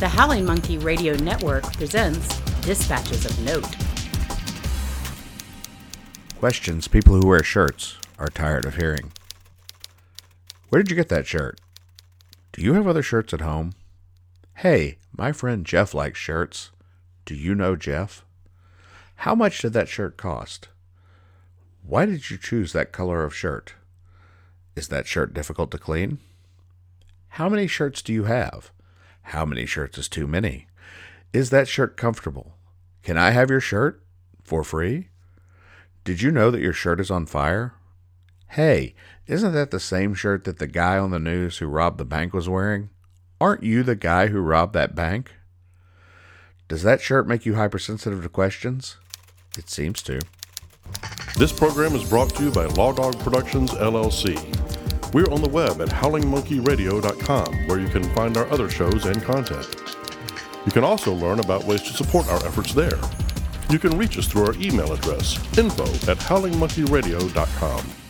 The Howling Monkey Radio Network presents Dispatches of Note. Questions people who wear shirts are tired of hearing. Where did you get that shirt? Do you have other shirts at home? Hey, my friend Jeff likes shirts. Do you know Jeff? How much did that shirt cost? Why did you choose that color of shirt? Is that shirt difficult to clean? How many shirts do you have? How many shirts is too many? Is that shirt comfortable? Can I have your shirt? For free? Did you know that your shirt is on fire? Hey, isn't that the same shirt that the guy on the news who robbed the bank was wearing? Aren't you the guy who robbed that bank? Does that shirt make you hypersensitive to questions? It seems to. This program is brought to you by Law Dog Productions, LLC. We're on the web at howlingmonkeyradio.com, where you can find our other shows and content. You can also learn about ways to support our efforts there. You can reach us through our email address, info at howlingmonkeyradio.com.